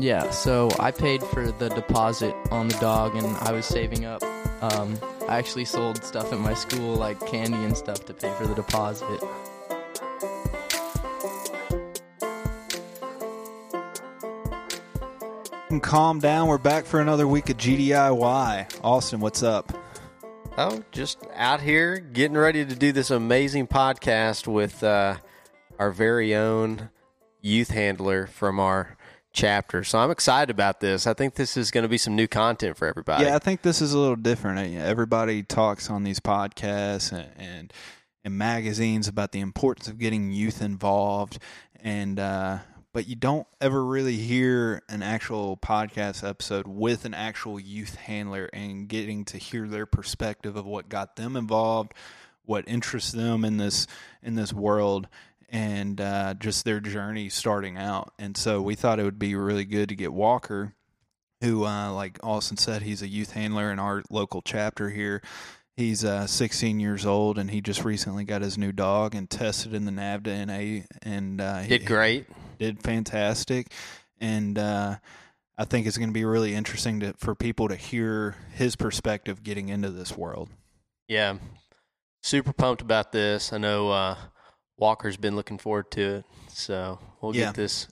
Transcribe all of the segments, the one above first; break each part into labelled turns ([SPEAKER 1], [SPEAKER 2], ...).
[SPEAKER 1] Yeah, so I paid for the deposit on the dog and I was saving up. Um, I actually sold stuff at my school, like candy and stuff, to pay for the deposit.
[SPEAKER 2] And calm down. We're back for another week of GDIY. Austin, what's up?
[SPEAKER 3] Oh, just out here getting ready to do this amazing podcast with uh, our very own youth handler from our chapter. So I'm excited about this. I think this is going to be some new content for everybody.
[SPEAKER 2] Yeah, I think this is a little different. Everybody talks on these podcasts and and, and magazines about the importance of getting youth involved, and uh, but you don't ever really hear an actual podcast episode with an actual youth handler and getting to hear their perspective of what got them involved, what interests them in this in this world and uh, just their journey starting out. And so we thought it would be really good to get Walker, who, uh, like Austin said, he's a youth handler in our local chapter here. He's uh, 16 years old, and he just recently got his new dog and tested in the NAVHDA NA, and uh,
[SPEAKER 3] did great.
[SPEAKER 2] Did fantastic, and uh, I think it's going to be really interesting to, for people to hear his perspective getting into this world.
[SPEAKER 3] Yeah, super pumped about this. I know uh, Walker's been looking forward to it. So we'll yeah. get this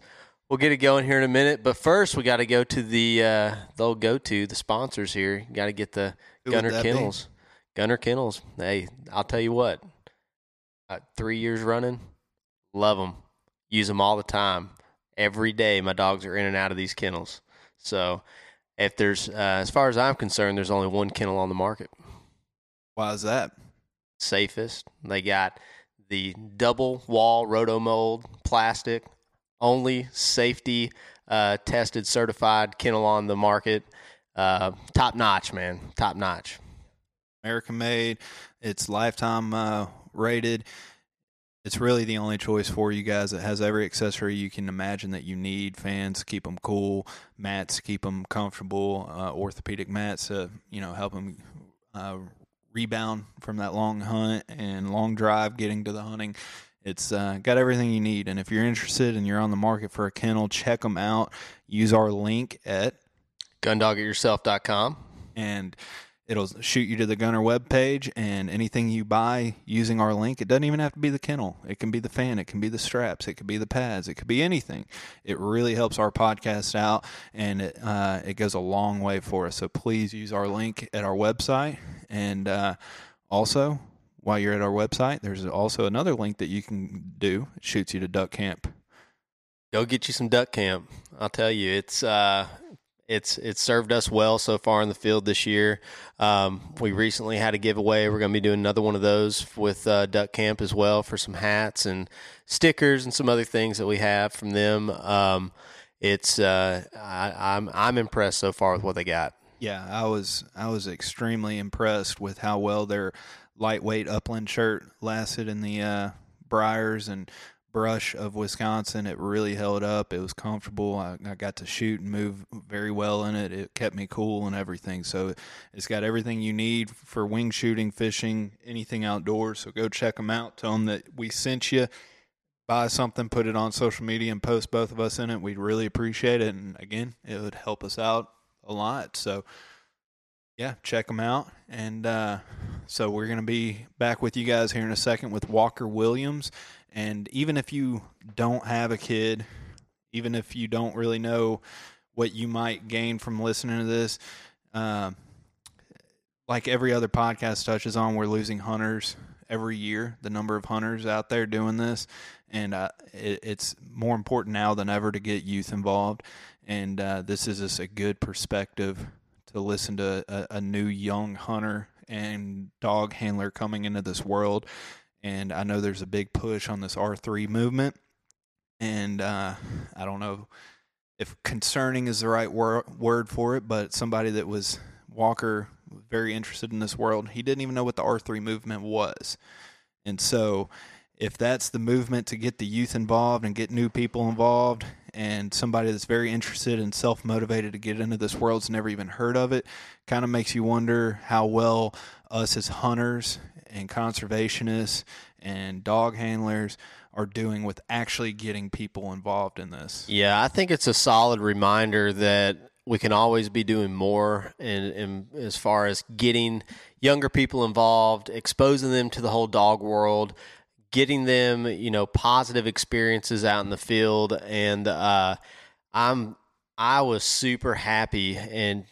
[SPEAKER 3] we'll get it going here in a minute. But first, we got to go to the uh, they'll go to the sponsors here. Got to get the Who Gunner Kennels. Be? Gunner Kennels. Hey, I'll tell you what. Uh, three years running, love them. Use them all the time. Every day, my dogs are in and out of these kennels. So, if there's, uh, as far as I'm concerned, there's only one kennel on the market.
[SPEAKER 2] Why is that?
[SPEAKER 3] Safest. They got the double wall rotomold plastic, only safety uh, tested certified kennel on the market. Uh, top notch, man, top notch.
[SPEAKER 2] American made. It's lifetime uh, rated. It's really the only choice for you guys. It has every accessory you can imagine that you need. Fans keep them cool, mats keep them comfortable, uh, orthopedic mats you know help them uh, rebound from that long hunt and long drive getting to the hunting. It's uh, got everything you need. And if you're interested and you're on the market for a kennel, check them out. Use our link at
[SPEAKER 3] gundogityourself.com.
[SPEAKER 2] And it'll shoot you to the Gunner web page, and anything you buy using our link, it doesn't even have to be the kennel. It can be the fan, it can be the straps, it could be the pads, it could be anything. It really helps our podcast out, and it uh, it goes a long way for us. So please use our link at our website, and uh, also while you're at our website, there's also another link that you can do. It shoots you to Duck Camp.
[SPEAKER 3] Go get you some Duck Camp. I'll tell you, it's uh, it's it's served us well so far in the field this year. Um, we recently had a giveaway. We're going to be doing another one of those with uh, Duck Camp as well for some hats and stickers and some other things that we have from them. Um, it's uh, I, I'm I'm impressed so far with what they got.
[SPEAKER 2] Yeah, I was I was extremely impressed with how well their lightweight upland shirt lasted in the uh, briars and brush of Wisconsin. It really held up. It was comfortable. I, I, got to shoot and move very well in it. It kept me cool and everything. So it's got everything you need for wing shooting, fishing, anything outdoors. So go check them out. Tell them that we sent you. Buy something, put it on social media, and post both of us in it. We'd really appreciate it. And again, it would help us out a lot. So yeah, check them out. And uh, so we're going to be back with you guys here in a second with Walker Williams. And even if you don't have a kid, even if you don't really know what you might gain from listening to this, uh, like every other podcast touches on, we're losing hunters every year. The number of hunters out there doing this, and uh, it, it's more important now than ever to get youth involved. And uh, this is just a good perspective to listen to a, a new young hunter and dog handler coming into this world. And I know there's a big push on this R3 movement. And uh, I don't know if concerning is the right wor- word for it, but somebody that was Walker very interested in this world. He didn't even know what the R3 movement was. And so if that's the movement to get the youth involved and get new people involved and somebody that's very interested and self motivated to get into this world's never even heard of it, kind of makes you wonder how well us as hunters and conservationists and dog handlers are doing with actually getting people involved in this.
[SPEAKER 3] Yeah, I think it's a solid reminder that we can always be doing more and, as far as getting younger people involved, exposing them to the whole dog world, getting them, you know, positive experiences out in the field. And uh, I'm I was super happy and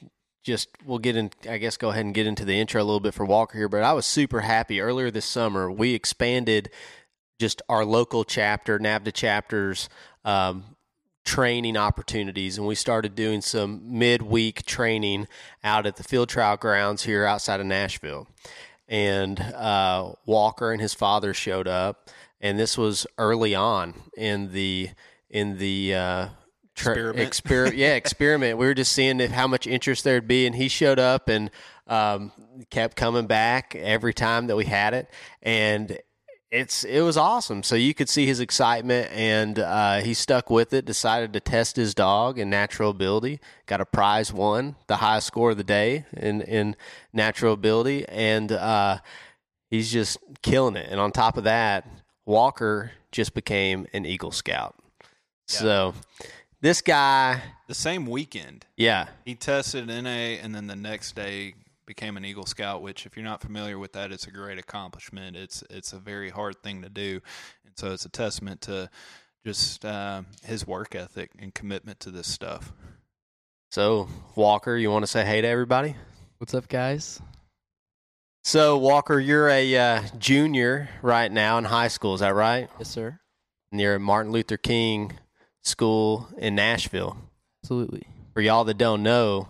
[SPEAKER 3] just we'll get in I guess go ahead and get into the intro a little bit for Walker here, but I was super happy earlier this summer. We expanded just our local chapter, NAVHDA chapters, um, training opportunities and we started doing some midweek training out at the field trial grounds here outside of Nashville and uh, Walker and his father showed up, and this was early on in the in the uh,
[SPEAKER 2] tra- experiment.
[SPEAKER 3] Exper- yeah, experiment. We were just seeing if, how much interest there'd be, and he showed up and um, kept coming back every time that we had it, and it's it was awesome. So you could see his excitement, and uh, he stuck with it. Decided to test his dog in natural ability. Got a prize won, the highest score of the day in in natural ability, and uh, he's just killing it. And on top of that, Walker just became an Eagle Scout. Yeah. So this guy,
[SPEAKER 2] the same weekend,
[SPEAKER 3] yeah,
[SPEAKER 2] he tested NA, and then the next day became an Eagle Scout, which if you're not familiar with that, it's a great accomplishment. It's it's a very hard thing to do, and so it's a testament to just uh, his work ethic and commitment to this stuff.
[SPEAKER 3] So Walker, you want to say hey to everybody?
[SPEAKER 1] What's up, guys?
[SPEAKER 3] So Walker, you're a uh, junior right now in high school. Is that right?
[SPEAKER 1] Yes, sir.
[SPEAKER 3] And you're at Martin Luther King School in Nashville.
[SPEAKER 1] Absolutely.
[SPEAKER 3] For y'all that don't know,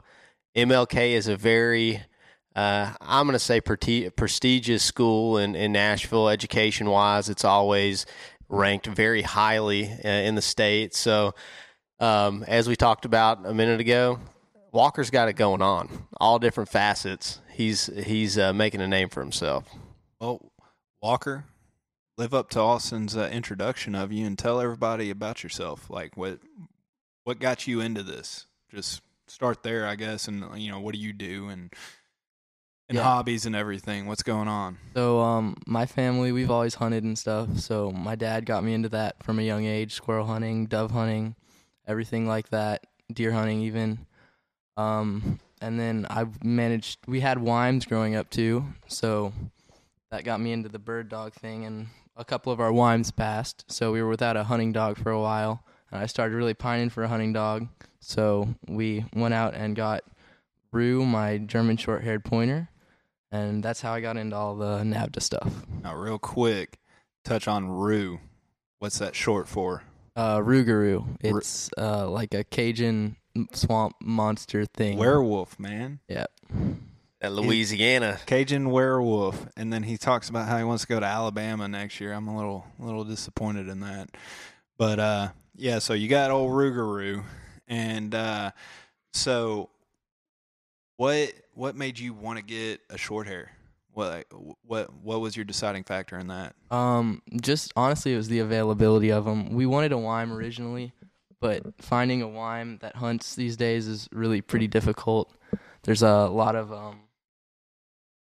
[SPEAKER 3] MLK is a very uh, I'm going to say prestigious school in, in Nashville, education wise. It's always ranked very highly uh, in the state. So, um, as we talked about a minute ago, Walker's got it going on, all different facets. He's he's uh, making a name for himself.
[SPEAKER 2] Well, Walker, live up to Austin's uh, introduction of you and tell everybody about yourself. Like what what got you into this? Just start there, I guess, and you know what do you do and and yeah. hobbies and everything. What's going on?
[SPEAKER 1] So, um, my family, we've always hunted and stuff. So, my dad got me into that from a young age squirrel hunting, dove hunting, everything like that, deer hunting, even. Um, and then I managed, we had Weims growing up too. So, that got me into the bird dog thing. And a couple of our Weims passed. So, we were without a hunting dog for a while. And I started really pining for a hunting dog. So, we went out and got Rue, my German short haired pointer and that's how I got into all the NAVHDA stuff.
[SPEAKER 2] Now, real quick, touch on Rue. What's that short for?
[SPEAKER 1] Uh, Rougarou. It's uh, like a Cajun swamp monster thing.
[SPEAKER 2] Werewolf, man.
[SPEAKER 1] Yep.
[SPEAKER 3] At Louisiana.
[SPEAKER 2] Cajun werewolf. And then he talks about how he wants to go to Alabama next year. I'm a little little disappointed in that. But uh, yeah, so you got old Rougarou. And uh, so what what made you want to get a short hair? What what what was your deciding factor in that?
[SPEAKER 1] Um, just honestly, it was the availability of them. We wanted a Weim originally, but finding a Weim that hunts these days is really pretty difficult. There's a lot of um,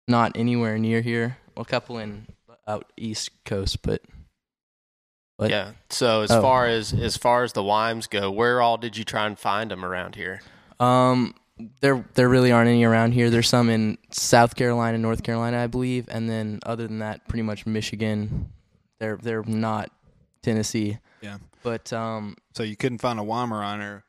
[SPEAKER 1] not anywhere near here. a couple in out east coast, but
[SPEAKER 3] but yeah. So as oh. far as as far as the Weims go, where all did you try and find them around here?
[SPEAKER 1] Um, there there really aren't any around here. There's some in South Carolina, North Carolina, I believe, and then other than that, pretty much Michigan. They're they're not Tennessee.
[SPEAKER 2] Yeah.
[SPEAKER 1] But um.
[SPEAKER 2] So you couldn't find a Weimaraner.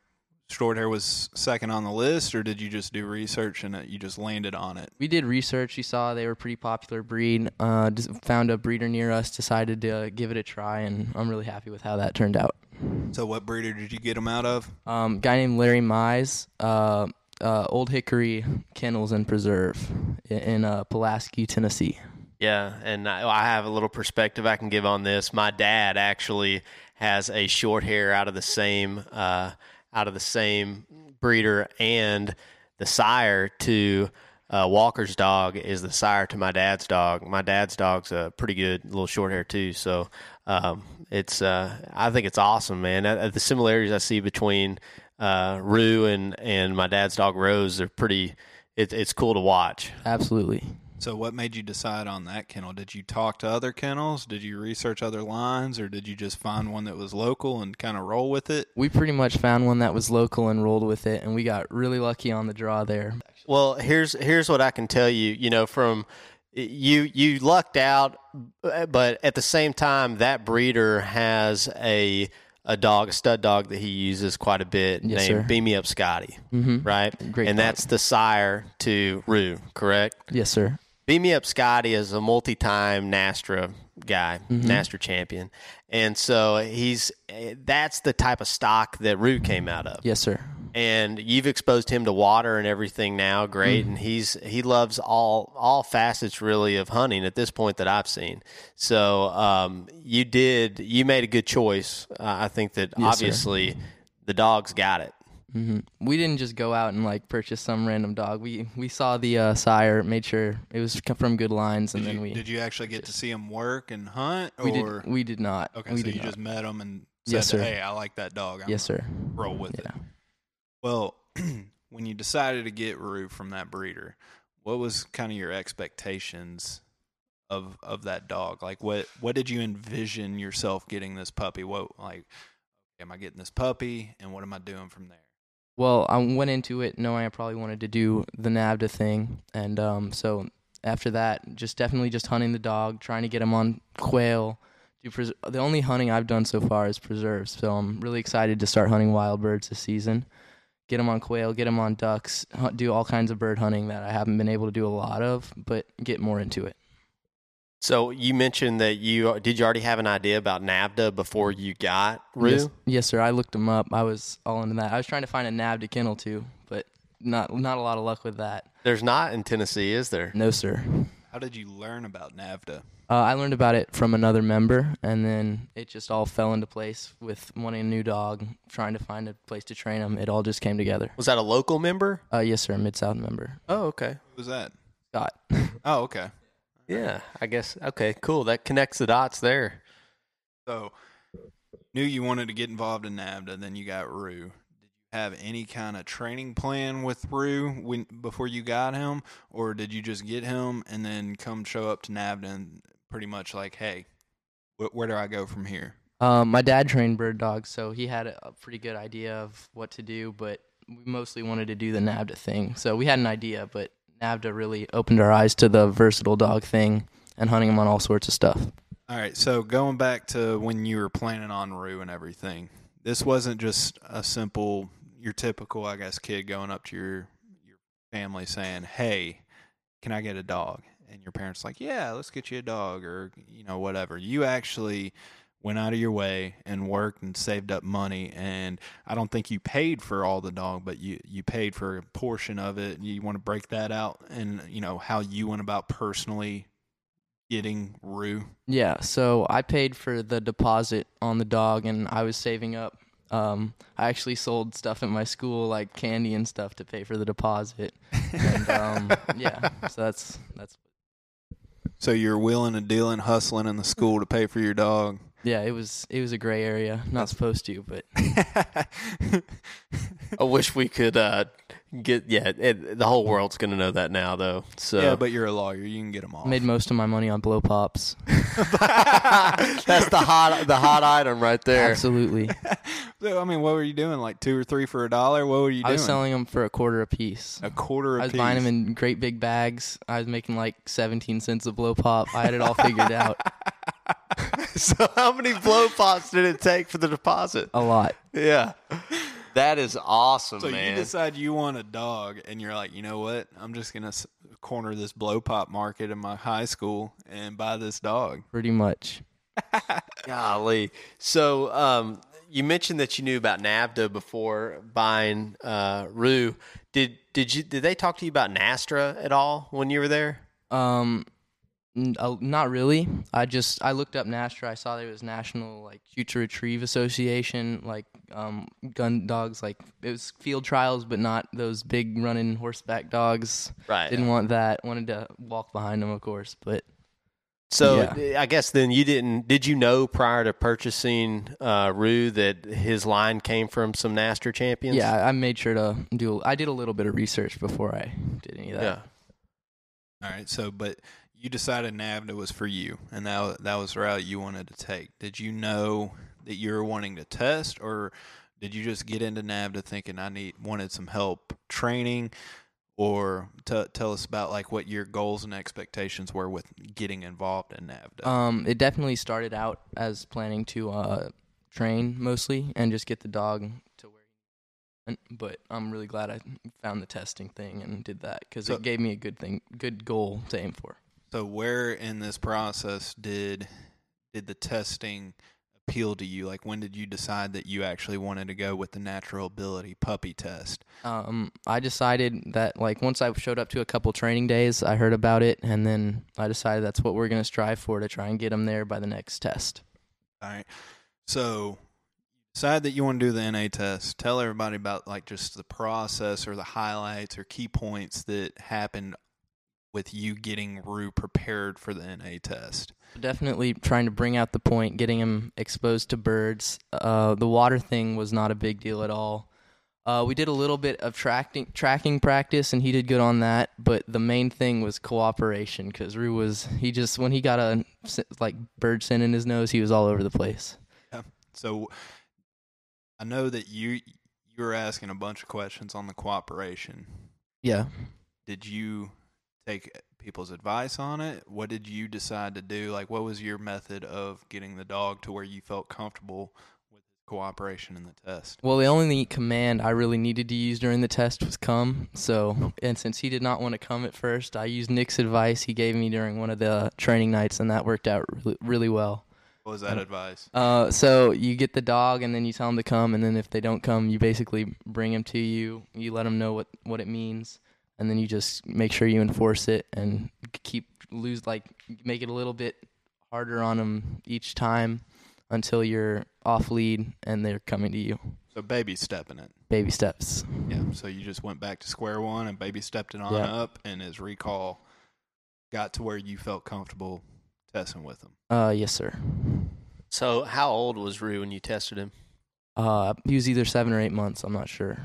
[SPEAKER 2] Short hair was second on the list, or did you just do research and you just landed on it?
[SPEAKER 1] We did research. We saw they were a pretty popular breed. Uh, found a breeder near us, decided to give it a try, and I'm really happy with how that turned out.
[SPEAKER 2] So, what breeder did you get them out of?
[SPEAKER 1] Um, guy named Larry Mize. Uh, uh, Old Hickory Kennels and Preserve in, uh, Pulaski, Tennessee.
[SPEAKER 3] Yeah, and I have a little perspective I can give on this. My dad actually has a short hair out of the same uh, out of the same breeder, and the sire to uh, Walker's dog is the sire to my dad's dog. My dad's dog's a pretty good little short hair too, so um, it's uh, I think it's awesome, man. Uh, the similarities I see between uh, Rue and and my dad's dog Rose are pretty. It, it's cool to watch.
[SPEAKER 1] Absolutely.
[SPEAKER 2] So, what made you decide on that kennel? Did you talk to other kennels? Did you research other lines, or did you just find one that was local and kind of roll with it?
[SPEAKER 1] We pretty much found one that was local and rolled with it, and we got really lucky on the draw there.
[SPEAKER 3] Well, here's here's what I can tell you. You know, from you you lucked out, but at the same time, that breeder has a a dog, a stud dog that he uses quite a bit
[SPEAKER 1] yes,
[SPEAKER 3] named
[SPEAKER 1] sir.
[SPEAKER 3] Beam Me Up Scotty,
[SPEAKER 1] mm-hmm.
[SPEAKER 3] right?
[SPEAKER 1] Great
[SPEAKER 3] and
[SPEAKER 1] dog.
[SPEAKER 3] that's the sire to Rue, correct?
[SPEAKER 1] Yes, sir.
[SPEAKER 3] Beam Me Up Scotty is a multi-time NSTRA guy,
[SPEAKER 1] mm-hmm.
[SPEAKER 3] NSTRA champion, and so he's that's the type of stock that Rue came out of.
[SPEAKER 1] Yes, sir.
[SPEAKER 3] And you've exposed him to water and everything now, great, mm-hmm. and he's he loves all all facets really of hunting at this point that I've seen. So um, you did you made a good choice. Uh, I think that
[SPEAKER 1] yes,
[SPEAKER 3] obviously
[SPEAKER 1] sir.
[SPEAKER 3] the dog's got it.
[SPEAKER 1] Mm-hmm. We didn't just go out and like purchase some random dog. We we saw the uh, sire, made sure it was from good lines, and
[SPEAKER 2] did
[SPEAKER 1] then
[SPEAKER 2] you,
[SPEAKER 1] we.
[SPEAKER 2] Did you actually get to see him work and hunt?
[SPEAKER 1] We did. We did not.
[SPEAKER 2] Okay,
[SPEAKER 1] we
[SPEAKER 2] so you
[SPEAKER 1] not.
[SPEAKER 2] just met him and said,
[SPEAKER 1] yes, sir.
[SPEAKER 2] "Hey, I like that dog. I'm
[SPEAKER 1] yes, sir.
[SPEAKER 2] Roll with
[SPEAKER 1] yeah.
[SPEAKER 2] it." Well, when you decided to get Rue from that breeder, what was kind of your expectations of of that dog? Like, what what did you envision yourself getting this puppy? What like, am I getting this puppy, and what am I doing from there?
[SPEAKER 1] Well, I went into it knowing I probably wanted to do the NAVHDA thing, and um, so after that, just definitely just hunting the dog, trying to get him on quail. The only hunting I've done so far is preserves, so I'm really excited to start hunting wild birds this season. Get them on quail, get them on ducks, hunt, do all kinds of bird hunting that I haven't been able to do a lot of, but get more into it.
[SPEAKER 3] So you mentioned that you did you already have an idea about NAVHDA before you got Rue?
[SPEAKER 1] Yes, yes, sir. I looked them up. I was all into that. I was trying to find a NAVHDA kennel too, but not not a lot of luck with that.
[SPEAKER 3] There's not in Tennessee, is there?
[SPEAKER 1] No, sir.
[SPEAKER 2] How did you learn about NAVHDA?
[SPEAKER 1] Uh, I learned about it from another member, and then it just all fell into place with wanting a new dog, trying to find a place to train him. It all just came together.
[SPEAKER 3] Was that a local member?
[SPEAKER 1] Uh, yes, sir. A mid South member.
[SPEAKER 3] Oh, okay.
[SPEAKER 2] Who was that?
[SPEAKER 1] Scott.
[SPEAKER 2] oh, okay.
[SPEAKER 3] Yeah, I guess. Okay, cool. That connects the dots there.
[SPEAKER 2] So, knew you wanted to get involved in NAVHDA, then you got Rue. Have any kind of training plan with Rue when before you got him, or did you just get him and then come show up to NAVHDA and pretty much like, hey, wh- where do I go from here?
[SPEAKER 1] Um, my dad trained bird dogs, so he had a pretty good idea of what to do, but we mostly wanted to do the NAVHDA thing. So we had an idea, but NAVHDA really opened our eyes to the versatile dog thing and hunting them on all sorts of stuff.
[SPEAKER 2] All right, so going back to when you were planning on Rue and everything, this wasn't just a simple, your typical, I guess, kid going up to your your family saying, "Hey, can I get a dog?" And your parents like, "Yeah, let's get you a dog," or you know, whatever. You actually went out of your way and worked and saved up money and I don't think you paid for all the dog but you you paid for a portion of it you want to break that out and you know how you went about personally getting Rue
[SPEAKER 1] Yeah, so I paid for the deposit on the dog and I was saving up um, I actually sold stuff at my school, like candy and stuff, to pay for the deposit. And um, yeah, so that's that's.
[SPEAKER 2] So you're wheeling and dealing, hustling in the school to pay for your dog.
[SPEAKER 1] Yeah, it was it was a gray area. Not supposed to, but
[SPEAKER 3] I wish we could uh, get. Yeah, it, the whole world's gonna know that now, though. So
[SPEAKER 2] yeah, but you're a lawyer. You can get them off.
[SPEAKER 1] made most of my money on blow pops.
[SPEAKER 3] that's the hot the hot item right there.
[SPEAKER 1] Absolutely.
[SPEAKER 2] So, I mean, what were you doing? Like two or three for a dollar? What were you doing?
[SPEAKER 1] I
[SPEAKER 2] doing?
[SPEAKER 1] was selling them for a quarter a piece.
[SPEAKER 2] a quarter a
[SPEAKER 1] I was
[SPEAKER 2] piece.
[SPEAKER 1] buying them in great big bags. I was making like 17 cents a blow pop. I had it all figured out.
[SPEAKER 3] so how many blow pops did it take for the deposit?
[SPEAKER 1] A lot.
[SPEAKER 3] Yeah, that is awesome,
[SPEAKER 2] so
[SPEAKER 3] man.
[SPEAKER 2] you decide you want a dog, and you're like, you know what? I'm just gonna s- corner this blow pop market in my high school and buy this dog.
[SPEAKER 1] Pretty much.
[SPEAKER 3] Golly. So um, you mentioned that you knew about NAVHDA before buying uh, Rue. Did did you did they talk to you about NSTRA at all when you were there?
[SPEAKER 1] Um, n- uh, not really. I just I looked up NSTRA. I saw there was National like Shoot to Retrieve Association, like um gun dogs. Like it was field trials, but not those big running horseback dogs.
[SPEAKER 3] Right.
[SPEAKER 1] Didn't want that. Wanted to walk behind them, of course. But
[SPEAKER 3] So
[SPEAKER 1] Yeah.
[SPEAKER 3] I guess then you didn't. Did you know prior to purchasing uh, Rue that his line came from some NSTRA champions?
[SPEAKER 1] yeah, I I made sure to do. I did a little bit of research before I did any of that.
[SPEAKER 3] Yeah.
[SPEAKER 2] All right. So, but you decided NAVHDA was for you, and that that was the route you wanted to take. Did you know that you were wanting to test, or did you just get into NAVHDA thinking I need wanted some help training? Or t- tell us about like what your goals and expectations were with getting involved in NAVHDA.
[SPEAKER 1] Um, it definitely started out as planning to uh train mostly and just get the dog to where he. But I'm really glad I found the testing thing and did that because
[SPEAKER 2] So-
[SPEAKER 1] it gave me a good thing, good goal to aim for.
[SPEAKER 2] So where in this process did did the testing appeal to you? Like when did you decide that you actually wanted to go with the natural ability puppy test?
[SPEAKER 1] Um, I decided that like once I showed up to a couple training days, I heard about it, and then I decided that's what we're gonna strive for to try and get him there by the next test.
[SPEAKER 2] All right. So decide that you want to do the NA test. Tell everybody about like just the process or the highlights or key points that happened with you getting Rue prepared for the NA test.
[SPEAKER 1] Definitely trying to bring out the point, getting him exposed to birds. Uh, the water thing was not a big deal at all. Uh, we did a little bit of tracking tracking practice, and he did good on that. But the main thing was cooperation, because Rue was he just when he got a like bird scent in his nose, he was all over the place.
[SPEAKER 2] So I know that you you were asking a bunch of questions on the cooperation.
[SPEAKER 1] Yeah.
[SPEAKER 2] Did you take people's advice on it? What did you decide to do? Like what was your method of getting the dog to where you felt comfortable with cooperation in the test?
[SPEAKER 1] Well, the only command I really needed to use during the test was come. So, and since he did not want to come at first, I used Nick's advice he gave me during one of the training nights, and that worked out really, really well.
[SPEAKER 2] What was that advice?
[SPEAKER 1] Uh, so you get the dog, and then you tell them to come, and then if they don't come, you basically bring them to you. You let them know what what it means, and then you just make sure you enforce it and keep lose like make it a little bit harder on them each time until you're off lead and they're coming to you.
[SPEAKER 2] So baby stepping it.
[SPEAKER 1] Baby steps.
[SPEAKER 2] Yeah. So you just went back to square one and baby stepped it on
[SPEAKER 1] Yeah.
[SPEAKER 2] up and his recall got to where you felt comfortable testing with him.
[SPEAKER 1] Uh, yes, sir.
[SPEAKER 3] So how old was Rue when you tested him?
[SPEAKER 1] Uh, he was either seven or eight months. I'm not sure.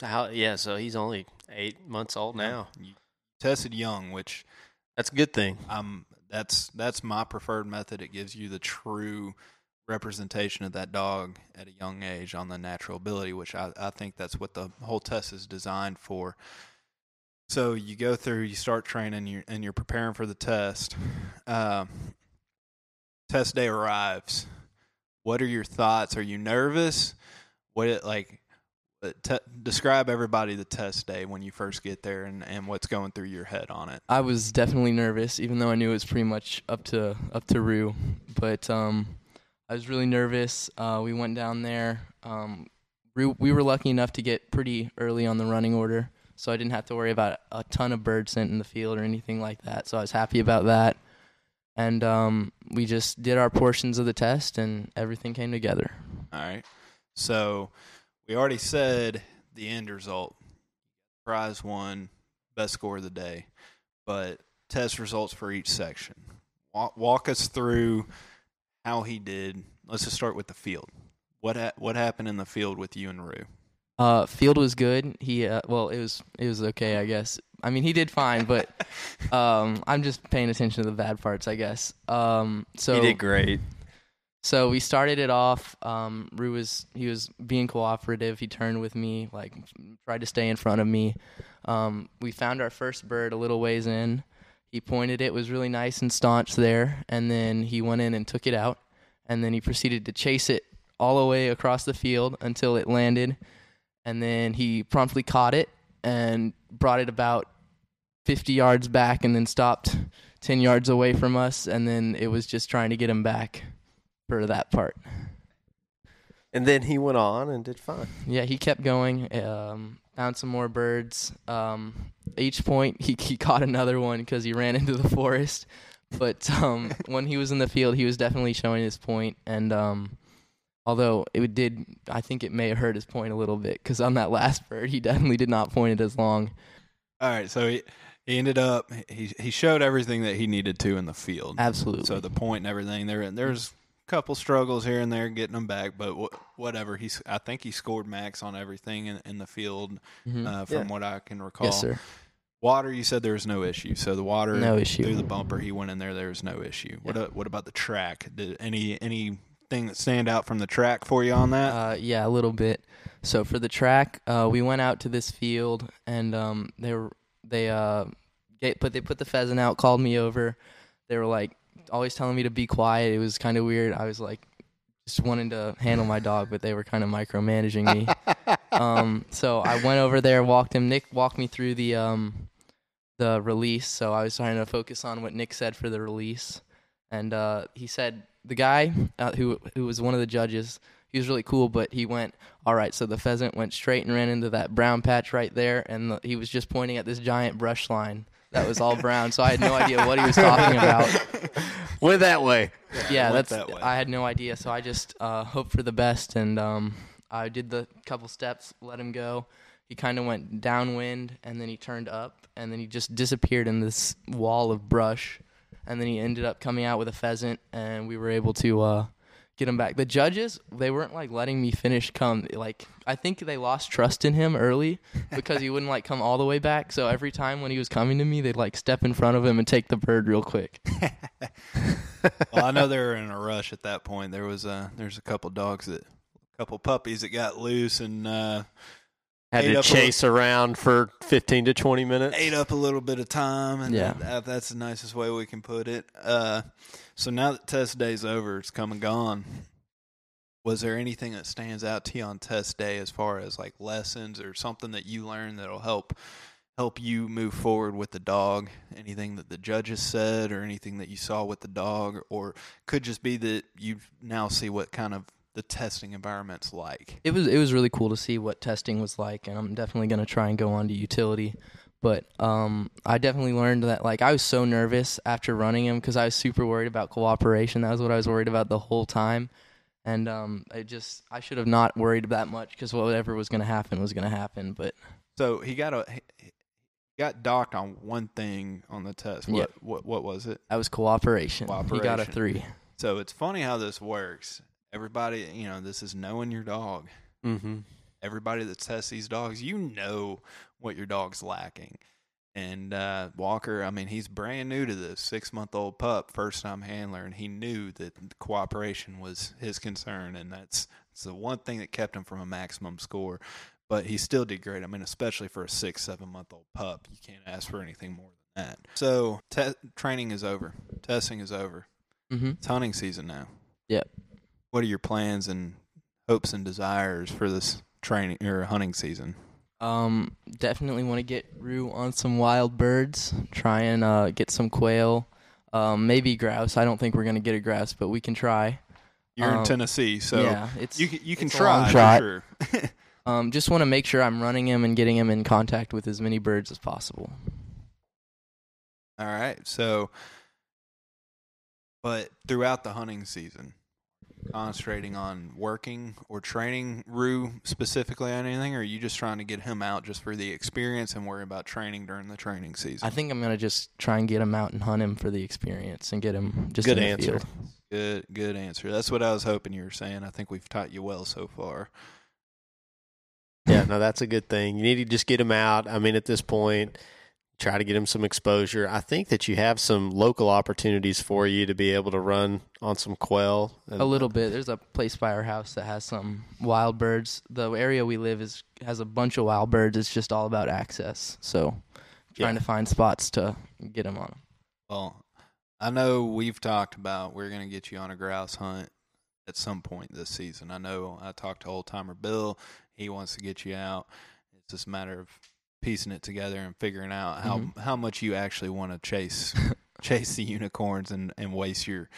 [SPEAKER 3] How? Yeah. So he's only eight months old now.
[SPEAKER 2] You tested young, which
[SPEAKER 3] That's a good thing.
[SPEAKER 2] um that's that's my preferred method. It gives you the true representation of that dog at a young age on the natural ability, which I, I think that's what the whole test is designed for. So you go through, you start training, you and you're preparing for the test. Um, test day arrives. What are your thoughts? Are you nervous? What it like? Te- describe everybody the test day when you first get there and, and what's going through your head on it.
[SPEAKER 1] I was definitely nervous, even though I knew it was pretty much up to up to Rue. But um, I was really nervous. Uh, we went down there. Um, Rue, we were lucky enough to get pretty early on the running order, so I didn't have to worry about a ton of bird scent in the field or anything like that. So I was happy about that. And um, we just did our portions of the test, and everything came together.
[SPEAKER 2] All right. So we already said the end result. Prize one, best score of the day. But test results for each section. walk, walk us through how he did. Let's just start with the field. What ha- what happened in the field with you and Rue?
[SPEAKER 1] Uh, field was good. He uh, well, it was it was okay, I guess. I mean, he did fine, but um, I'm just paying attention to the bad parts, I guess. Um, so
[SPEAKER 3] he did great.
[SPEAKER 1] So we started it off. Um, Rue was he was being cooperative. He turned with me, like tried to stay in front of me. Um, we found our first bird a little ways in. He pointed it was really nice and staunch there, and then he went in and took it out, and then he proceeded to chase it all the way across the field until it landed, and then he promptly caught it and brought it about 50 yards back, and then stopped 10 yards away from us, and then it was just trying to get him back for that part.
[SPEAKER 3] And then he went on and did fine.
[SPEAKER 1] Yeah, he kept going. Um, found some more birds. Um, each point, he, he caught another one because he ran into the forest. But um, when he was in the field, he was definitely showing his point. And um, although it did, I think it may have hurt his point a little bit because on that last bird, he definitely did not point it as long.
[SPEAKER 2] All right, so he he ended up he he showed everything that he needed to in the field.
[SPEAKER 1] Absolutely.
[SPEAKER 2] So the point and everything there there's couple struggles here and there getting them back, but wh- whatever. He's I think he scored max on everything in, in the field
[SPEAKER 1] Mhm.
[SPEAKER 2] uh, from
[SPEAKER 3] Yeah.
[SPEAKER 2] what I can recall.
[SPEAKER 1] yes, sir.
[SPEAKER 2] Water, you said there was no issue. So the water
[SPEAKER 1] No issue.
[SPEAKER 2] through the bumper, he went in there. There was no issue. What a, what about the track? Did any anything that stand out from the track for you on that?
[SPEAKER 1] Uh, yeah, a little bit. So for the track, uh, we went out to this field, and um, they were they uh, get, put they put the pheasant out, called me over. They were like always telling me to be quiet. It was kind of weird. I was like just wanting to handle my dog, but they were kind of micromanaging me. um, so I went over there, walked him. Nick walked me through the um, the release. So I was trying to focus on what Nick said for the release, and uh, he said the guy uh, who who was one of the judges. He was really cool, but he went all right. So the pheasant went straight and ran into that brown patch right there, and the, he was just pointing at this giant brush line that was all brown. So I had no idea what he was talking about.
[SPEAKER 3] Went that way.
[SPEAKER 1] yeah,
[SPEAKER 2] went
[SPEAKER 1] that's
[SPEAKER 2] that way.
[SPEAKER 1] I had no idea. So I just uh, hoped for the best, and um, I did the couple steps, let him go. He kind of went downwind, and then he turned up, and then he just disappeared in this wall of brush, and then he ended up coming out with a pheasant, and we were able to uh, get him back. The judges, they weren't like letting me finish. Come like I think they lost trust in him early because he wouldn't like come all the way back. So every time when he was coming to me, they'd like step in front of him and take the bird real quick.
[SPEAKER 2] well, I know they were in a rush at that point. There was uh there's a couple dogs that a couple puppies that got loose and uh
[SPEAKER 3] Had to
[SPEAKER 2] up a-
[SPEAKER 3] chase around for 15 to 20 minutes.
[SPEAKER 2] ate up a little bit of time and
[SPEAKER 1] Yeah.
[SPEAKER 2] that, that's the nicest way we can put it. Uh so now that test day's over, it's come and gone. Was there anything that stands out to you on test day as far as like lessons or something that you learned that'll help help you move forward with the dog? Anything that the judges said or anything that you saw with the dog or could just be that you now see what kind of the testing environment's like.
[SPEAKER 1] it was it was really cool to see what testing was like and I'm definitely going to try and go on to utility but um I definitely learned that like I was so nervous after running him cuz I was super worried about cooperation that was what I was worried about the whole time and um I just I should have not worried that much cuz whatever was going to happen was going to happen but
[SPEAKER 2] So he got a he he got docked on one thing on the test. What
[SPEAKER 1] Yep.
[SPEAKER 2] what what was it?
[SPEAKER 1] that was cooperation. cooperation. He got a 3.
[SPEAKER 2] So it's funny how this works. Everybody, you know, this is knowing your dog.
[SPEAKER 3] Mm-hmm.
[SPEAKER 2] Everybody that tests these dogs, you know what your dog's lacking. And uh, Walker, I mean, he's brand new to this, six month old pup, first time handler, and he knew that cooperation was his concern, and that's, that's the one thing that kept him from a maximum score. But he still did great. I mean, especially for a six, seven month old pup, you can't ask for anything more than that. So te- training is over, testing is over.
[SPEAKER 1] Mhm.
[SPEAKER 2] It's hunting season now.
[SPEAKER 1] Yep.
[SPEAKER 2] What are your plans and hopes and desires for this training or hunting season?
[SPEAKER 1] Um, definitely want to get Rue on some wild birds. Try and uh, get some quail. Um, maybe grouse. I don't think we're gonna get a grouse, but we can try.
[SPEAKER 2] You're in
[SPEAKER 1] Um,
[SPEAKER 2] Tennessee, so
[SPEAKER 1] yeah, it's
[SPEAKER 2] you can, you can
[SPEAKER 1] it's a long
[SPEAKER 2] try for sure.
[SPEAKER 1] um, just want to make sure I'm running him and getting him in contact with as many birds as possible.
[SPEAKER 2] All right. So, but throughout the hunting season, concentrating on working or training Rue specifically on anything, or are you just trying to get him out just for the experience and worry about training during the training season?
[SPEAKER 1] I think I'm gonna just try and get him out and hunt him for the experience and get him just
[SPEAKER 3] Good
[SPEAKER 1] in the
[SPEAKER 3] answer.
[SPEAKER 1] field.
[SPEAKER 2] Good, good answer. That's what I was hoping you were saying. I think we've taught you well so far.
[SPEAKER 3] Yeah, no, that's a good thing. You need to just get him out. I mean, at this point, try to get him some exposure. I think that you have some local opportunities for you to be able to run on some quail.
[SPEAKER 1] A little bit. There's a place by our house that has some wild birds. The area we live is has a bunch of wild birds. It's just all about access. So trying
[SPEAKER 3] Yeah.
[SPEAKER 1] to find spots to get them on 'em.
[SPEAKER 2] Well, I know we've talked about we're going to get you on a grouse hunt at some point this season. I know I talked to old timer Bill. He wants to get you out. It's just a matter of piecing it together and figuring out how
[SPEAKER 1] Mhm.
[SPEAKER 2] how much you actually want to chase chase the unicorns and and waste your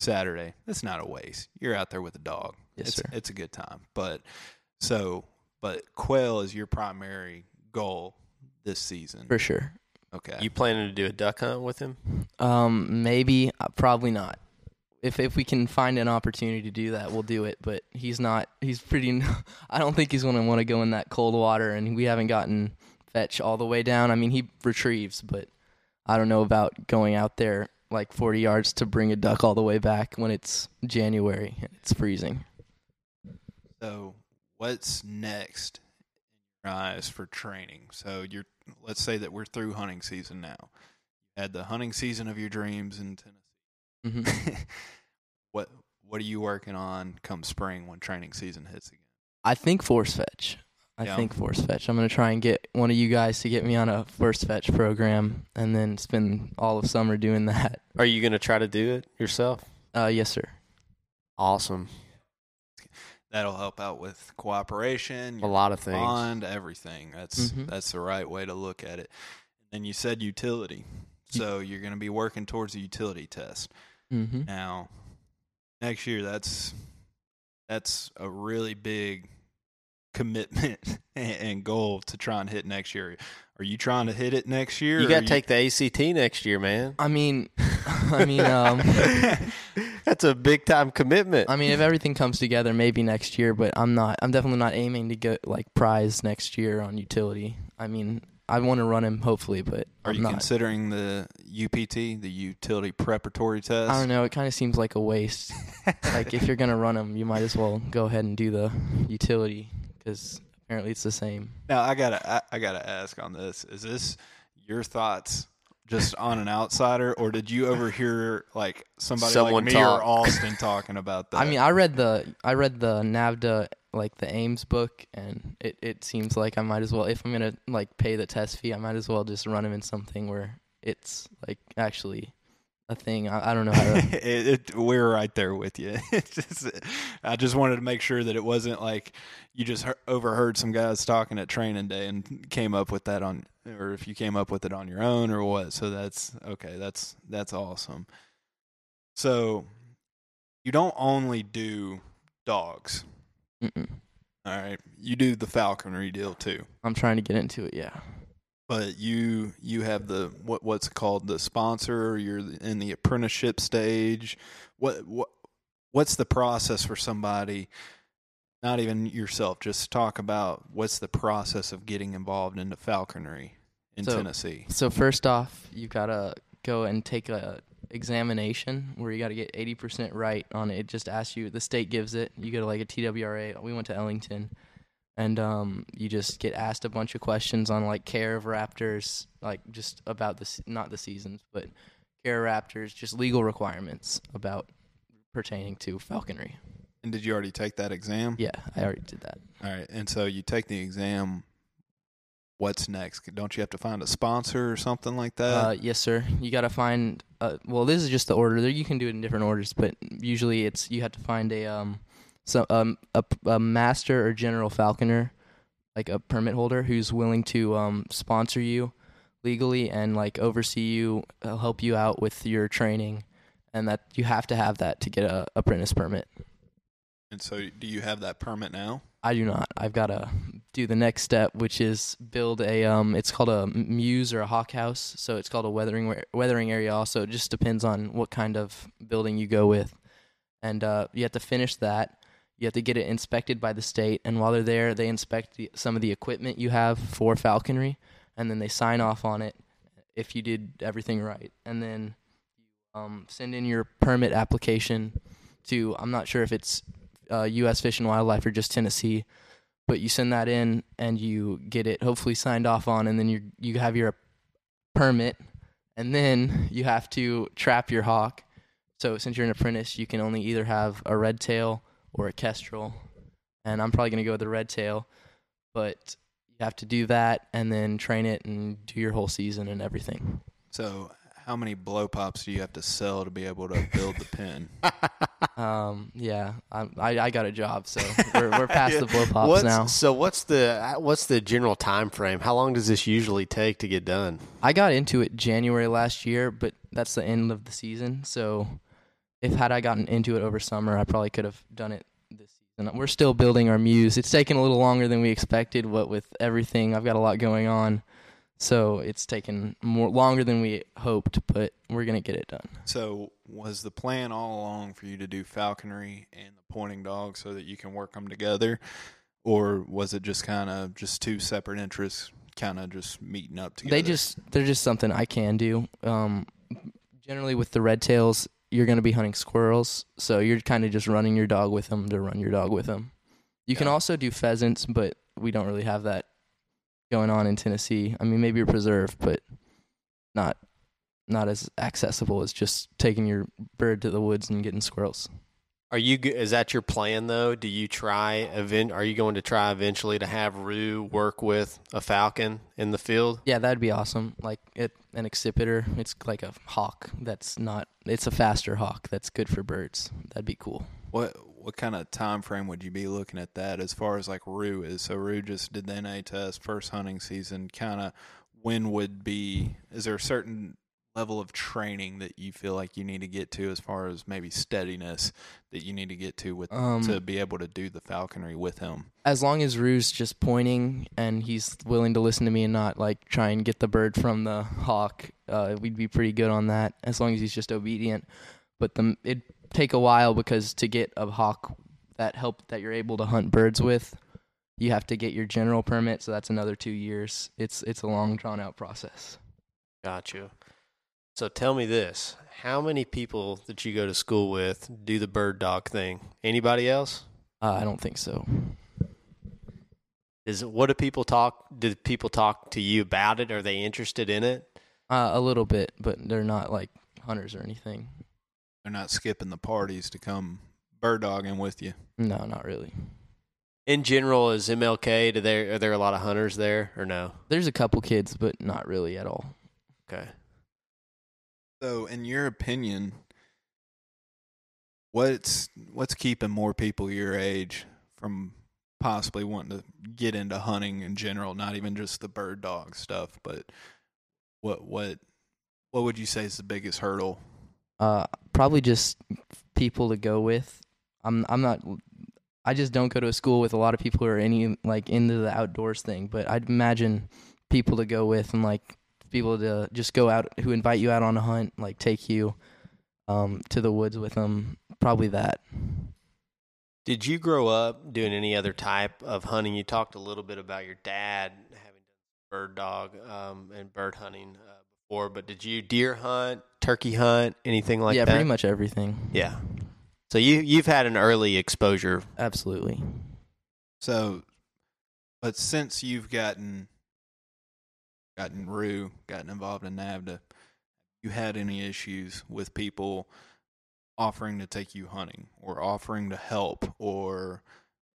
[SPEAKER 2] Saturday. It's not a waste. You're out there with a dog.
[SPEAKER 1] Yes,
[SPEAKER 2] it's,
[SPEAKER 1] sir.
[SPEAKER 2] It's a good time. But so, but quail is your primary goal this season.
[SPEAKER 1] for sure.
[SPEAKER 2] Okay.
[SPEAKER 3] You planning to do a duck hunt with him?
[SPEAKER 1] Um, maybe, uh, probably not. If if we can find an opportunity to do that, we'll do it. But he's not. He's pretty. I don't think he's going to want to go in that cold water, and we haven't gotten fetch all the way down. I mean, he retrieves, but I don't know about going out there like 40 yards to bring a duck all the way back when it's January and it's freezing.
[SPEAKER 2] So, what's next in your eyes for training? So, you're let's say that we're through hunting season now. You had the hunting season of your dreams in
[SPEAKER 1] hmm
[SPEAKER 2] Tennessee. what what are you working on come spring when training season hits again?
[SPEAKER 1] I think force fetch. I
[SPEAKER 2] Yeah.
[SPEAKER 1] think force fetch. I'm gonna try and get one of you guys to get me on a force fetch program, and then spend all of summer doing that.
[SPEAKER 3] Are you going to try to do it yourself?
[SPEAKER 1] Uh, yes, sir.
[SPEAKER 3] Awesome.
[SPEAKER 2] That'll help out with cooperation,
[SPEAKER 3] A lot of things.
[SPEAKER 2] bond, everything. That's
[SPEAKER 1] Mhm.
[SPEAKER 2] that's the right way to look at it. And you said utility, so you're going to be working towards a utility test.
[SPEAKER 1] Mm-hmm.
[SPEAKER 2] Now, next year, that's that's a really big commitment and goal to try and hit next year. Are you trying to hit it next year?
[SPEAKER 3] You got to take the ACT next year, man.
[SPEAKER 1] I mean, I mean, um,
[SPEAKER 3] That's a big time commitment.
[SPEAKER 1] I mean, if everything comes together, maybe next year. But I'm not. I'm definitely not aiming to get like prize next year on utility. I mean, I want to run him hopefully, but
[SPEAKER 2] Are
[SPEAKER 1] I'm
[SPEAKER 2] you
[SPEAKER 1] not.
[SPEAKER 2] considering the UPT, the utility preparatory test?
[SPEAKER 1] I don't know. It kind of seems like a waste. like if you're gonna run him, you might as well go ahead and do the utility because apparently it's the same.
[SPEAKER 2] Now I gotta I, I gotta ask on this. Is this your thoughts just on an outsider, or did you overhear like somebody
[SPEAKER 3] Someone
[SPEAKER 2] like me
[SPEAKER 3] talk.
[SPEAKER 2] or Austin talking about that?
[SPEAKER 1] I mean, I read the I read the NAVHDA like the Aims book, and it it seems like I might as well if I'm gonna like pay the test fee, I might as well just run him in something where it's like actually a thing. I, I don't know how to.
[SPEAKER 2] it, it, we're right there with you. Just, I just wanted to make sure that it wasn't like you just he- overheard some guys talking at training day and came up with that on, or if you came up with it on your own or what. So that's okay. That's that's awesome. So you don't only do dogs.
[SPEAKER 1] Mm-mm.
[SPEAKER 2] All right, you do the falconry deal too.
[SPEAKER 1] I'm trying to get into it. Yeah.
[SPEAKER 2] But you you have the what what's called the sponsor. You're in the apprenticeship stage. What what what's the process for somebody? Not even yourself. Just talk about what's the process of getting involved into falconry in
[SPEAKER 1] So-
[SPEAKER 2] Tennessee.
[SPEAKER 1] So first off, you've gotta go and take a examination where you gotta get 80% right on it. It just asks you. The state gives it. You go to like a TWRA. We went to Ellington, and um, you just get asked a bunch of questions on like care of raptors, like just about the not the seasons, but care of raptors, just legal requirements about pertaining to falconry.
[SPEAKER 2] And did you already take that exam?
[SPEAKER 1] Yeah, I already did that.
[SPEAKER 2] All right. And so you take the exam. What's next? Don't you have to find a sponsor or something like that?
[SPEAKER 1] Uh, yes, sir. You got to find. Uh, well, this is just the order. There, you can do it in different orders, but usually it's you have to find a um, so um, a, a master or general falconer, like a permit holder who's willing to um sponsor you legally and like oversee you, uh, help you out with your training, and that you have to have that to get a apprentice permit.
[SPEAKER 2] and so do you have that permit now?
[SPEAKER 1] I do not. I've got to do the next step, which is build a um. It's called a mews or a hawk house. So it's called a weathering weathering area. Also, it just depends on what kind of building you go with. and uh, you have to finish that. You have to get it inspected by the state, and while they're there, they inspect the, some of the equipment you have for falconry, and then they sign off on it if you did everything right, and then you um, send in your permit application to I'm not sure if it's uh, U.S. Fish and Wildlife or just Tennessee, but you send that in and you get it hopefully signed off on, and then you you have your permit, and then you have to trap your hawk. So since you're an apprentice, you can only either have a red tail or a kestrel, and I'm probably gonna go with the red tail, but you have to do that and then train it and do your whole season and everything.
[SPEAKER 2] So how many blow pops do you have to sell to be able to build the pen?
[SPEAKER 1] Um, yeah, I, I I got a job, so we're we're past
[SPEAKER 3] Yeah.
[SPEAKER 1] the blow pops
[SPEAKER 3] What's,
[SPEAKER 1] now.
[SPEAKER 3] So what's the what's the general time frame? How long does this usually take to get done?
[SPEAKER 1] I got into it January last year, but that's the end of the season. So if had I gotten into it over summer, I probably could have done it this season. We're still building our mews. It's taken a little longer than we expected. What with everything, I've got a lot going on, so it's taken more longer than we hoped. But we're gonna get it done.
[SPEAKER 2] So was the plan all along for you to do falconry and the pointing dog so that you can work them together, or was it just kind of just two separate interests, kind of just meeting up together?
[SPEAKER 1] They just they're just something I can do. Um, generally with the red tails, you're going to be hunting squirrels, so you're kind of just running your dog with them to run your dog with them. You can also do pheasants, but we don't really have that going on in Tennessee. I mean, maybe a preserve, but not not as accessible as just taking your bird to the woods and getting squirrels.
[SPEAKER 3] Are you? Is that your plan though? Do you try event? Are you going to try eventually to have Rue work with a falcon in the field?
[SPEAKER 1] Yeah, that'd be awesome. Like it, an accipiter. It's like a hawk. That's not. It's a faster hawk. That's good for birds. That'd be cool.
[SPEAKER 2] What what kind of time frame would you be looking at that as far as like Rue is? So Rue just did the NA test first hunting season. Kind of when would be? Is there a certain level of training that you feel like you need to get to as far as maybe steadiness that you need to get to with
[SPEAKER 1] Um,
[SPEAKER 2] to be able to do the falconry with him?
[SPEAKER 1] as long as Rue's just pointing and he's willing to listen to me and not like try and get the bird from the hawk, uh, we'd be pretty good on that. As long as he's just obedient. But the it'd take a while because to get a hawk that help that you're able to hunt birds with, you have to get your general permit. So that's another two years. It's it's a long drawn out process.
[SPEAKER 3] Got you. So tell me this: How many people that you go to school with do the bird dog thing? Anybody else?
[SPEAKER 1] Uh, I don't think so.
[SPEAKER 3] Is what do people talk? Do people talk to you about it? Are they interested in it?
[SPEAKER 1] Uh, a little bit, but they're not like hunters or anything.
[SPEAKER 2] They're not skipping the parties to come bird dogging with you.
[SPEAKER 1] No, not really.
[SPEAKER 3] In general, is MLK? Do there are there a lot of hunters there or no?
[SPEAKER 1] There's a couple kids, but not really at all.
[SPEAKER 3] Okay.
[SPEAKER 2] So, in your opinion, what's what's keeping more people your age from possibly wanting to get into hunting in general, not even just the bird dog stuff, but what what what would you say is the biggest hurdle?
[SPEAKER 1] Uh, probably just people to go with. I'm I'm not. I just don't go to a school with a lot of people who are any like into the outdoors thing. But I'd imagine people to go with and like people to just go out who invite you out on a hunt, like take you um to the woods with them. Probably that.
[SPEAKER 3] Did you grow up doing any other type of hunting? You talked a little bit about your dad having bird dog um, and bird hunting uh, before, but did you deer hunt, turkey hunt, anything like
[SPEAKER 1] yeah,
[SPEAKER 3] that?
[SPEAKER 1] Yeah, pretty much everything.
[SPEAKER 3] Yeah. So you you've had an early exposure.
[SPEAKER 1] Absolutely.
[SPEAKER 2] So, but since you've gotten gotten Rue, gotten involved in NAVHDA, you had any issues with people offering to take you hunting or offering to help or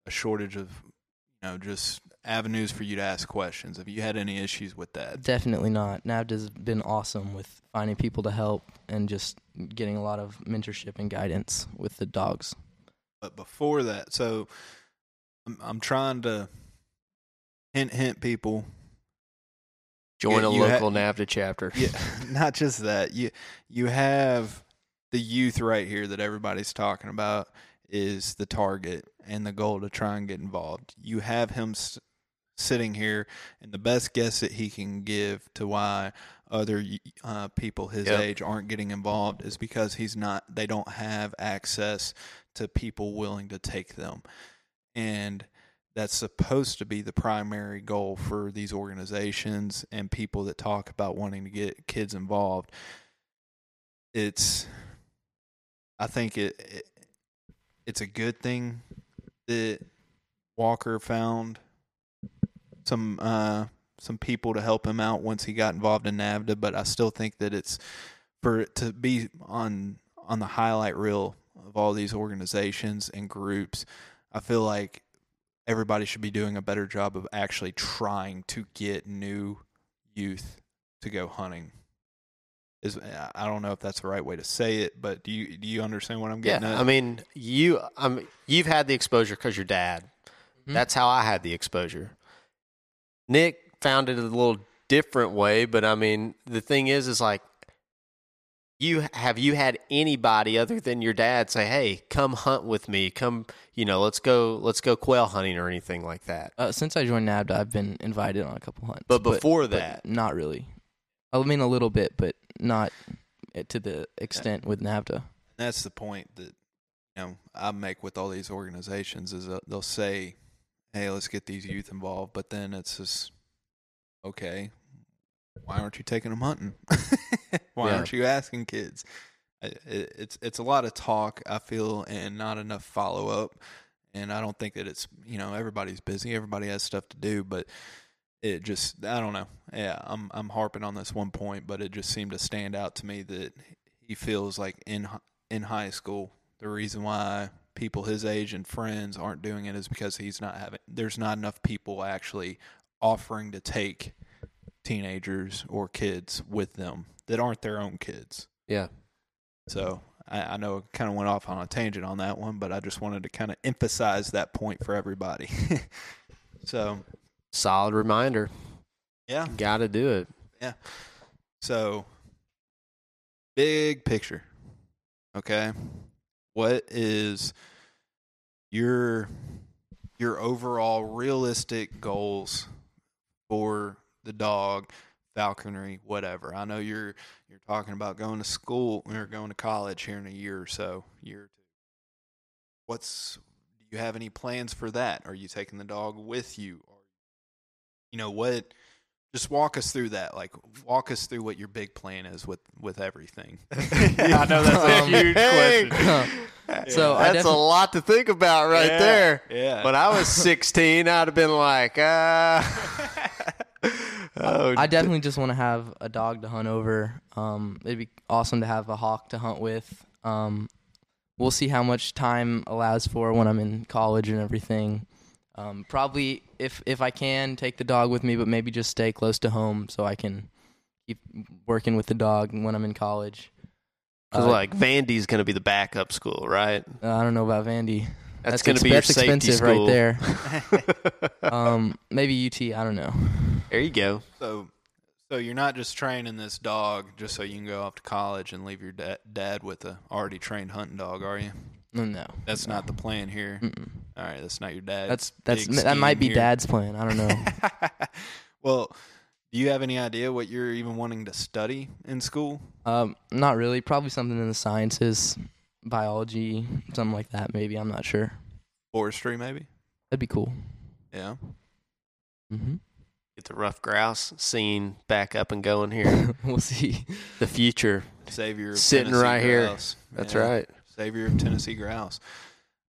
[SPEAKER 2] a shortage of you know just avenues for you to ask questions? Have you had any issues with that?
[SPEAKER 1] Definitely not. NAVHDA's been awesome with finding people to help and just getting a lot of mentorship and guidance with the dogs.
[SPEAKER 2] But before that, so I'm, I'm trying to hint hint people
[SPEAKER 3] Join a
[SPEAKER 2] you ha-
[SPEAKER 3] local NAVHDA chapter.
[SPEAKER 2] yeah, not just that. You you have the youth right here that everybody's talking about is the target and the goal to try and get involved. You have him s- sitting here, and the best guess that he can give to why other uh, people his
[SPEAKER 3] Yep.
[SPEAKER 2] age aren't getting involved is because he's not. They don't have access to people willing to take them. And that's supposed to be the primary goal for these organizations and people that talk about wanting to get kids involved. It's I think it, it it's a good thing that Walker found some uh, some people to help him out once he got involved in NAVHDA, but I still think that it's for it to be on on the highlight reel of all these organizations and groups. I feel like everybody should be doing a better job of actually trying to get new youth to go hunting is I don't know if that's the right way to say it, but do you do you understand what I'm getting
[SPEAKER 3] yeah,
[SPEAKER 2] at?
[SPEAKER 3] I mean, you um you've had the exposure because your dad. Mm-hmm. That's how I had the exposure. Nick found it a little different way, but I mean, the thing is, is like you have you had anybody other than your dad say, "Hey, come hunt with me. Come, you know, let's go, let's go quail hunting or anything like that."
[SPEAKER 1] Uh, since I joined NAVHDA I've been invited on a couple hunts.
[SPEAKER 3] But before but, that,
[SPEAKER 1] but not really. I mean, a little bit, but not to the extent with NAVHDA
[SPEAKER 2] That's the point that you know I make with all these organizations is that they'll say, "Hey, let's get these youth involved," but then it's just okay. Why aren't you taking them hunting? why yeah. aren't you asking kids? It's it's a lot of talk I feel and not enough follow up. And I don't think that it's you know everybody's busy, everybody has stuff to do, but it just I don't know. Yeah, I'm I'm harping on this one point, but it just seemed to stand out to me that he feels like in in high school the reason why people his age and friends aren't doing it is because he's not having there's not enough people actually offering to take teenagers or kids with them that aren't their own kids.
[SPEAKER 3] Yeah.
[SPEAKER 2] So I, I know I kind of went off on a tangent on that one, but I just wanted to kind of emphasize that point for everybody. so
[SPEAKER 3] solid reminder.
[SPEAKER 2] Yeah.
[SPEAKER 3] Got to do it.
[SPEAKER 2] Yeah. So, big picture. Okay. What is your your overall realistic goals for the dog, falconry, whatever? I know you're you're talking about going to school or going to college here in a year or so, year or two. What's do you have any plans for that? Are you taking the dog with you? you know what just walk us through that like walk us through what your big plan is with with everything yeah,
[SPEAKER 4] i know that's a um, huge question
[SPEAKER 3] so that's a lot to think about right
[SPEAKER 2] yeah,
[SPEAKER 3] there
[SPEAKER 2] yeah
[SPEAKER 3] when i was 16 i'd have been like uh
[SPEAKER 1] oh, I definitely just want to have a dog to hunt over. Um, it'd be awesome to have a hawk to hunt with. Um, we'll see how much time allows for when I'm in college and everything. Um, probably if if I can take the dog with me, but maybe just stay close to home so I can keep working with the dog when I'm in college.
[SPEAKER 3] Because uh, like Vandy's going to be the backup school, right?
[SPEAKER 1] Uh, I don't know about Vandy.
[SPEAKER 3] That's, that's going to be your safety
[SPEAKER 1] expensive
[SPEAKER 3] school.
[SPEAKER 1] right there. um, maybe UT. I don't know.
[SPEAKER 3] There you go.
[SPEAKER 2] So, so you're not just training this dog just so you can go off to college and leave your da- dad with a already trained hunting dog, are you?
[SPEAKER 1] No,
[SPEAKER 2] that's
[SPEAKER 1] no.
[SPEAKER 2] not the plan here.
[SPEAKER 1] Mm-mm.
[SPEAKER 2] All right, that's not your dad.
[SPEAKER 1] That's that's that might be
[SPEAKER 2] here.
[SPEAKER 1] dad's plan. I don't know.
[SPEAKER 2] well, do you have any idea what you're even wanting to study in school?
[SPEAKER 1] Um, not really. Probably something in the sciences, biology, something like that. Maybe I'm not sure.
[SPEAKER 2] Forestry, maybe.
[SPEAKER 1] That'd be cool.
[SPEAKER 2] Yeah.
[SPEAKER 1] Mm-hmm.
[SPEAKER 3] Get the ruffed grouse scene back up and going here.
[SPEAKER 1] we'll see.
[SPEAKER 3] The future.
[SPEAKER 2] Savior
[SPEAKER 3] sitting
[SPEAKER 2] Tennessee
[SPEAKER 3] right
[SPEAKER 2] grouse.
[SPEAKER 3] here. That's yeah. right
[SPEAKER 2] savior of Tennessee grouse.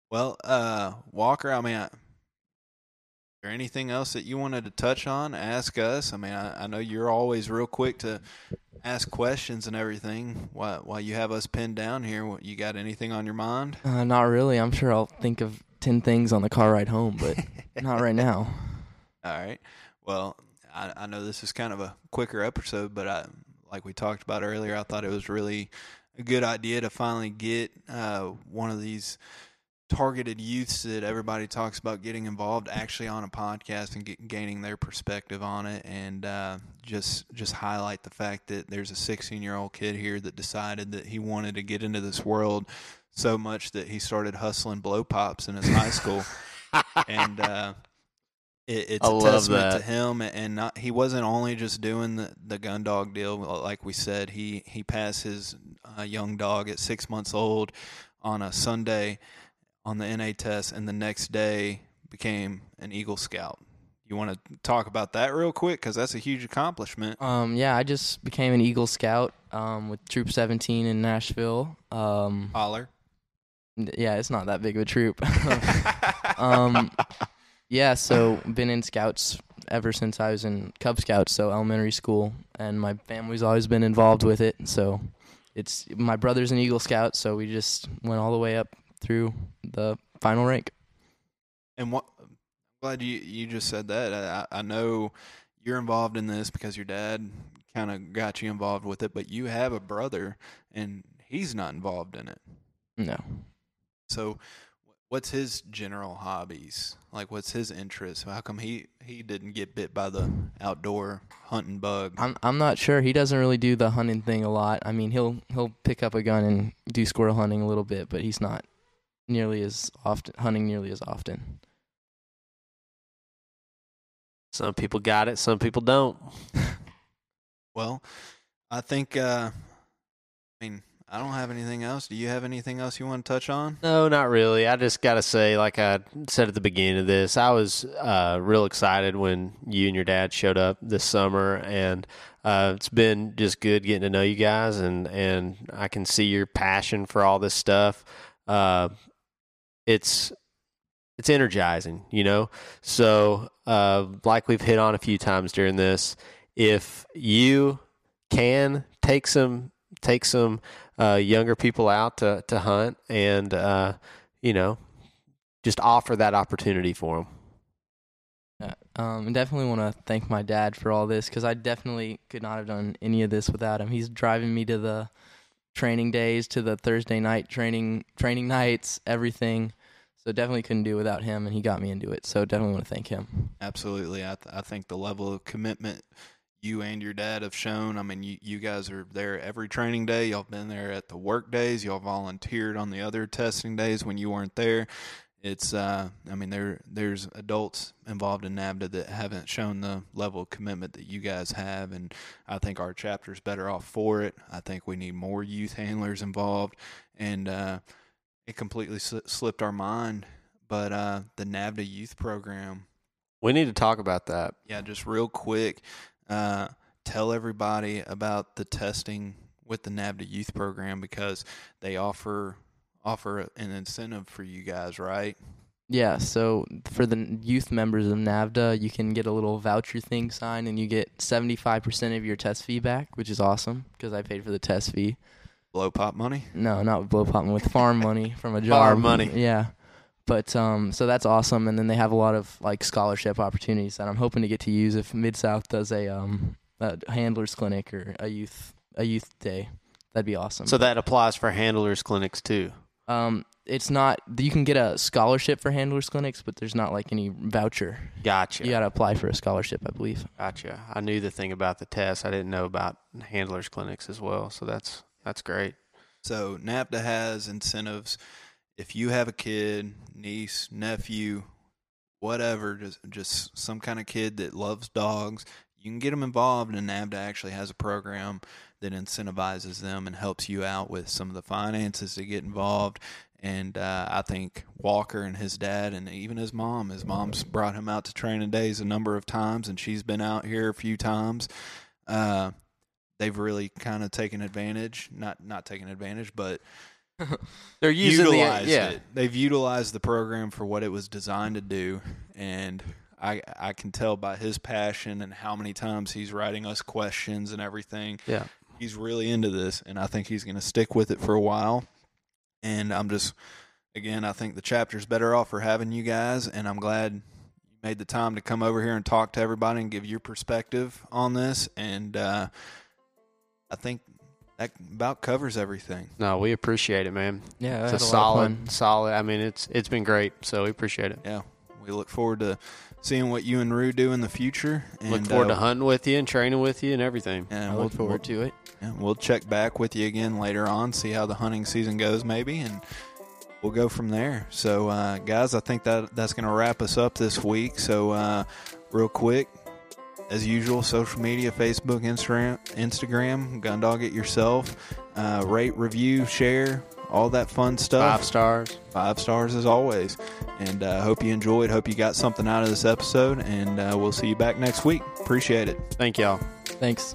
[SPEAKER 2] Well, uh, Walker, I mean, I, there anything else that you wanted to touch on? Ask us. I mean, I, I know you're always real quick to ask questions and everything. While while you have us pinned down here, you got anything on your mind?
[SPEAKER 1] Uh, not really. I'm sure I'll think of ten things on the car ride home, but not right now.
[SPEAKER 2] All right. Well, I, I know this is kind of a quicker episode, but I, like we talked about earlier, I thought it was really a good idea to finally get uh, one of these targeted youths that everybody talks about getting involved actually on a podcast and get, gaining their perspective on it and uh, just just highlight the fact that there's a 16 year old kid here that decided that he wanted to get into this world so much that he started hustling blow pops in his high school. And uh, it, it's
[SPEAKER 3] I
[SPEAKER 2] a
[SPEAKER 3] testament
[SPEAKER 2] to him, and not he wasn't only just doing the, the gun dog deal. Like we said, he he passed his uh, young dog at six months old on a Sunday on the NA test, and the next day became an Eagle Scout. You want to talk about that real quick because that's a huge accomplishment.
[SPEAKER 1] Um, yeah, I just became an Eagle Scout um, with Troop 17 in Nashville. Um,
[SPEAKER 2] Holler.
[SPEAKER 1] Yeah, it's not that big of a troop. um, yeah, so been in Scouts ever since I was in Cub Scouts, so elementary school, and my family's always been involved with it. So it's my brother's an Eagle Scout, so we just went all the way up through the final rank.
[SPEAKER 2] And what glad you you just said that. I, I know you're involved in this because your dad kind of got you involved with it, but you have a brother and he's not involved in it.
[SPEAKER 1] No.
[SPEAKER 2] So, what's his general hobbies? Like, what's his interest? How come he he didn't get bit by the outdoor hunting bug?
[SPEAKER 1] I'm I'm not sure. He doesn't really do the hunting thing a lot. I mean, he'll he'll pick up a gun and do squirrel hunting a little bit, but he's not nearly as often hunting nearly as often.
[SPEAKER 3] Some people got it, some people don't.
[SPEAKER 2] well, I think, uh, I mean, I don't have anything else. Do you have anything else you want to touch on?
[SPEAKER 3] No, not really. I just got to say, like I said at the beginning of this, I was uh, real excited when you and your dad showed up this summer, and uh, it's been just good getting to know you guys, and and I can see your passion for all this stuff. Uh, it's it's energizing, you know. So, uh, like we've hit on a few times during this, if you can take some take some uh, younger people out to to hunt, and uh, you know, just offer that opportunity for them.
[SPEAKER 1] Yeah, um, definitely want to thank my dad for all this because I definitely could not have done any of this without him. He's driving me to the training days, to the Thursday night training training nights, everything. So definitely couldn't do without him, and he got me into it. So definitely want to thank him.
[SPEAKER 2] Absolutely, I th- I think the level of commitment you and your dad have shown. I mean, you you guys are there every training day. Y'all been there at the work days. Y'all volunteered on the other testing days when you weren't there. It's uh, I mean, there there's adults involved in NAVHDA that haven't shown the level of commitment that you guys have, and I think our chapter's better off for it. I think we need more youth handlers involved, and uh, it completely slipped our mind. But uh, the NAVHDA youth program.
[SPEAKER 3] We need to talk about that.
[SPEAKER 2] Yeah, just real quick. Uh, tell everybody about the testing with the NAVHDA youth program because they offer offer an incentive for you guys, right?
[SPEAKER 1] Yeah, so for the youth members of NAVHDA, you can get a little voucher thing signed and you get 75% of your test fee back, which is awesome because I paid for the test fee.
[SPEAKER 2] Blow pop money?
[SPEAKER 1] No, not blow pop, money, with farm money from a job.
[SPEAKER 3] Farm money.
[SPEAKER 1] Yeah. But um, so that's awesome, and then they have a lot of like scholarship opportunities that I'm hoping to get to use if Mid South does a um a handlers clinic or a youth a youth day. That'd be awesome.
[SPEAKER 3] So that applies for handlers clinics too.
[SPEAKER 1] Um, it's not you can get a scholarship for handlers clinics, but there's not like any voucher.
[SPEAKER 3] Gotcha.
[SPEAKER 1] You got to apply for a scholarship, I believe.
[SPEAKER 3] Gotcha. I knew the thing about the test. I didn't know about handlers clinics as well. So that's that's great.
[SPEAKER 2] So NAVHDA has incentives. If you have a kid, niece, nephew, whatever, just just some kind of kid that loves dogs, you can get them involved. And NAVHDA actually has a program that incentivizes them and helps you out with some of the finances to get involved. And uh, I think Walker and his dad, and even his mom, his mom's brought him out to training days a number of times, and she's been out here a few times. Uh, they've really kind of taken advantage, not not taken advantage, but
[SPEAKER 3] they're using
[SPEAKER 2] utilized
[SPEAKER 3] the, yeah.
[SPEAKER 2] it. They've utilized the program for what it was designed to do, and I I can tell by his passion and how many times he's writing us questions and everything.
[SPEAKER 3] Yeah,
[SPEAKER 2] he's really into this, and I think he's going to stick with it for a while. And I'm just, again, I think the chapter's better off for having you guys, and I'm glad you made the time to come over here and talk to everybody and give your perspective on this. And uh, I think that about covers everything.
[SPEAKER 3] No, we appreciate it, man.
[SPEAKER 1] Yeah,
[SPEAKER 3] it's a, a solid, solid. I mean, it's it's been great, so we appreciate it.
[SPEAKER 2] Yeah, we look forward to seeing what you and Rue do in the future.
[SPEAKER 3] And, look forward uh, to hunting with you and training with you and everything.
[SPEAKER 1] And I we'll, look forward we'll, to it.
[SPEAKER 2] Yeah, we'll check back with you again later on, see how the hunting season goes, maybe, and we'll go from there. So, uh, guys, I think that that's going to wrap us up this week. So, uh, real quick, as usual, social media Facebook, Instagram, Instagram, Gundog It Yourself. Uh, rate, review, share all that fun stuff.
[SPEAKER 3] Five stars.
[SPEAKER 2] Five stars as always. And I uh, hope you enjoyed. Hope you got something out of this episode. And uh, we'll see you back next week. Appreciate it.
[SPEAKER 3] Thank y'all.
[SPEAKER 1] Thanks.